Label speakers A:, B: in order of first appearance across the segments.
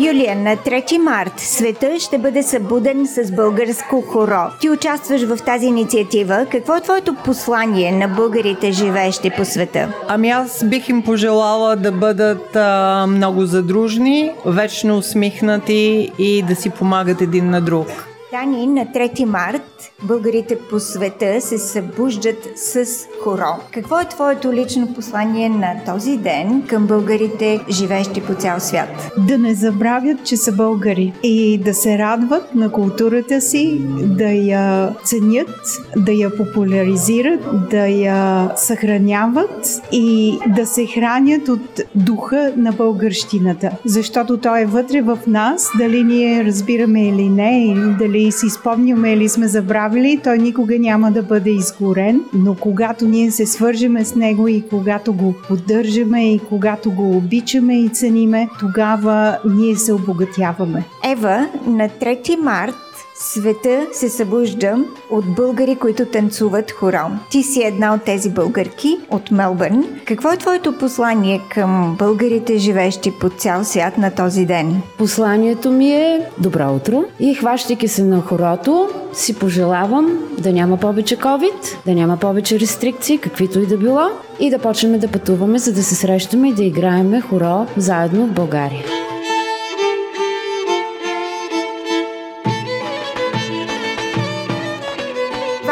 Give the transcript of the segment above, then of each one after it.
A: Юлия, на 3 март света ще бъде събуден с българско хоро. Ти участваш в тази инициатива. Какво е твоето послание на българите, живеещи по света?
B: Ами аз бих им пожелала да бъдат а, много задружни, вечно усмихнати и да си помагат един на друг.
A: Дани, на 3 март българите по света се събуждат с хоро. Какво е твоето лично послание на този ден към българите, живеещи по цял свят?
C: Да не забравят, че са българи и да се радват на културата си, да я ценят, да я популяризират, да я съхраняват и да се хранят от духа на българщината. Защото той е вътре в нас, дали ние разбираме или не, или дали си спомняме или сме забравили, той никога няма да бъде изгорен, но когато ние се свържеме с него и когато го поддържаме и когато го обичаме и цениме, тогава ние се обогатяваме.
A: Ева, на 3 март Света се събужда от българи, които танцуват хорал. Ти си една от тези българки от Мелбърн. Какво е твоето послание към българите, живещи по цял свят на този ден?
D: Посланието ми е добро утро и хващайки се на хорото, си пожелавам да няма повече COVID, да няма повече рестрикции, каквито и да било, и да почнем да пътуваме, за да се срещаме и да играеме хоро заедно в България.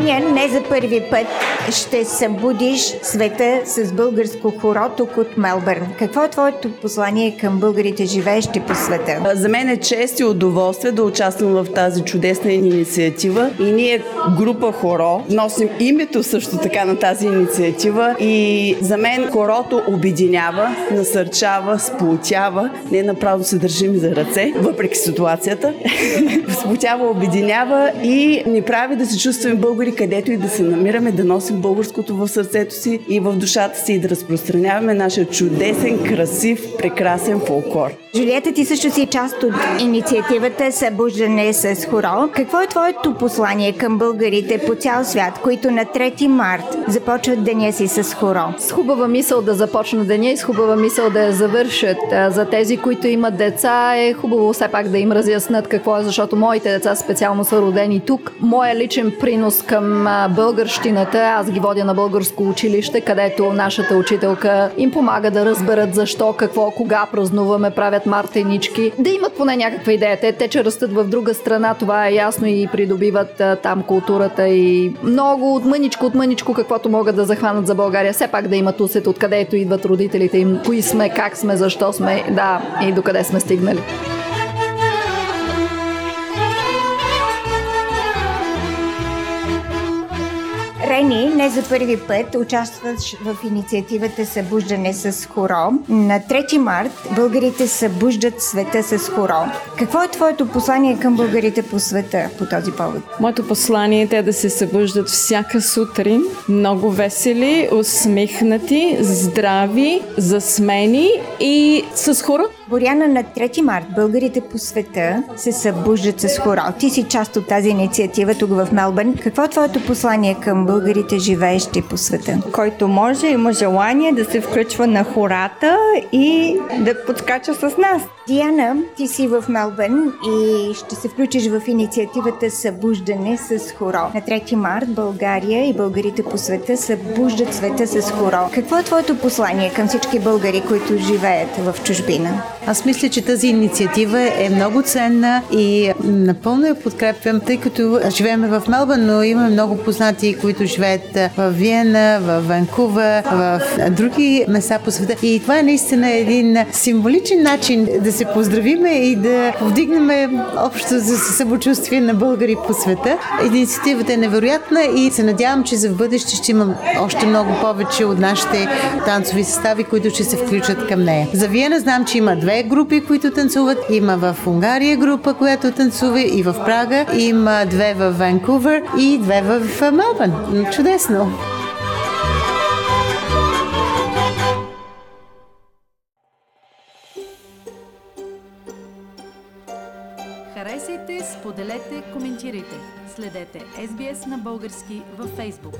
A: Ваня, не за първи път ще събудиш света с българско хоро тук от Мелбърн. Какво е твоето послание към българите, живеещи по света?
E: За мен е чест и удоволствие да участвам в тази чудесна инициатива и ние, група Хоро, носим името също така на тази инициатива и за мен хорото обединява, насърчава, сплотява, не направо се държим за ръце, въпреки ситуацията. сплотява, обединява и ни прави да се чувстваме българи, където и да се намираме, да носим българското в сърцето си и в душата си и да разпространяваме нашия чудесен, красив, прекрасен фолклор.
A: Жулиета, ти също си част от инициативата Събуждане с хоро. Какво е твоето послание към българите по цял свят, които на 3 март започват деня си с хоро?
F: С хубава мисъл да започнат деня и с хубава мисъл да я завършат. За тези, които имат деца, е хубаво все пак да им разяснат какво е, защото моите деца специално са родени тук. Моя личен принос към българщината, аз ги водя на българско училище, където нашата учителка им помага да разберат защо, какво, кога празнуваме, правят мартенички, да имат поне някаква идея. Те, те че растат в друга страна, това е ясно и придобиват а, там културата и много от мъничко, от мъничко, каквото могат да захванат за България. Все пак да имат усет откъдето идват родителите им, кои сме, как сме, защо сме, да, и докъде сме стигнали.
A: Не за първи път участваш в инициативата Събуждане с хоро. На 3 март българите събуждат света с хоро. Какво е твоето послание към българите по света по този повод?
G: Моето послание е да се събуждат всяка сутрин, много весели, усмихнати, здрави, засмени и с хоро.
A: Боряна, на 3 март българите по света се събуждат с хоро. Ти си част от тази инициатива тук в Мелбърн. Какво е твоето послание към българите, живеещи по света?
H: Който може, има желание да се включва на хората и да подскача с нас.
A: Диана, ти си в Мелбърн и ще се включиш в инициативата Събуждане с хоро. На 3 март България и българите по света събуждат света с хоро. Какво е твоето послание към всички българи, които живеят в чужбина?
I: Аз мисля, че тази инициатива е много ценна и напълно я подкрепям, тъй като живеем в Мелбърн, но имаме много познати, които живеят в Виена, в Ванкувър, в други места по света. И това е наистина един символичен начин да се поздравиме и да повдигнем общото за самочувствие на българи по света. Инициативата е невероятна и се надявам, че за в бъдеще ще имам още много повече от нашите танцови състави, които ще се включат към нея. За Виена знам, че има две групи, които танцуват. Има в Унгария група, която танцува и в Прага. Има две в Ванкувър и две в Мелбърн. Чудесно!
J: Харесайте, споделете, коментирайте. Следете SBS на български във Facebook.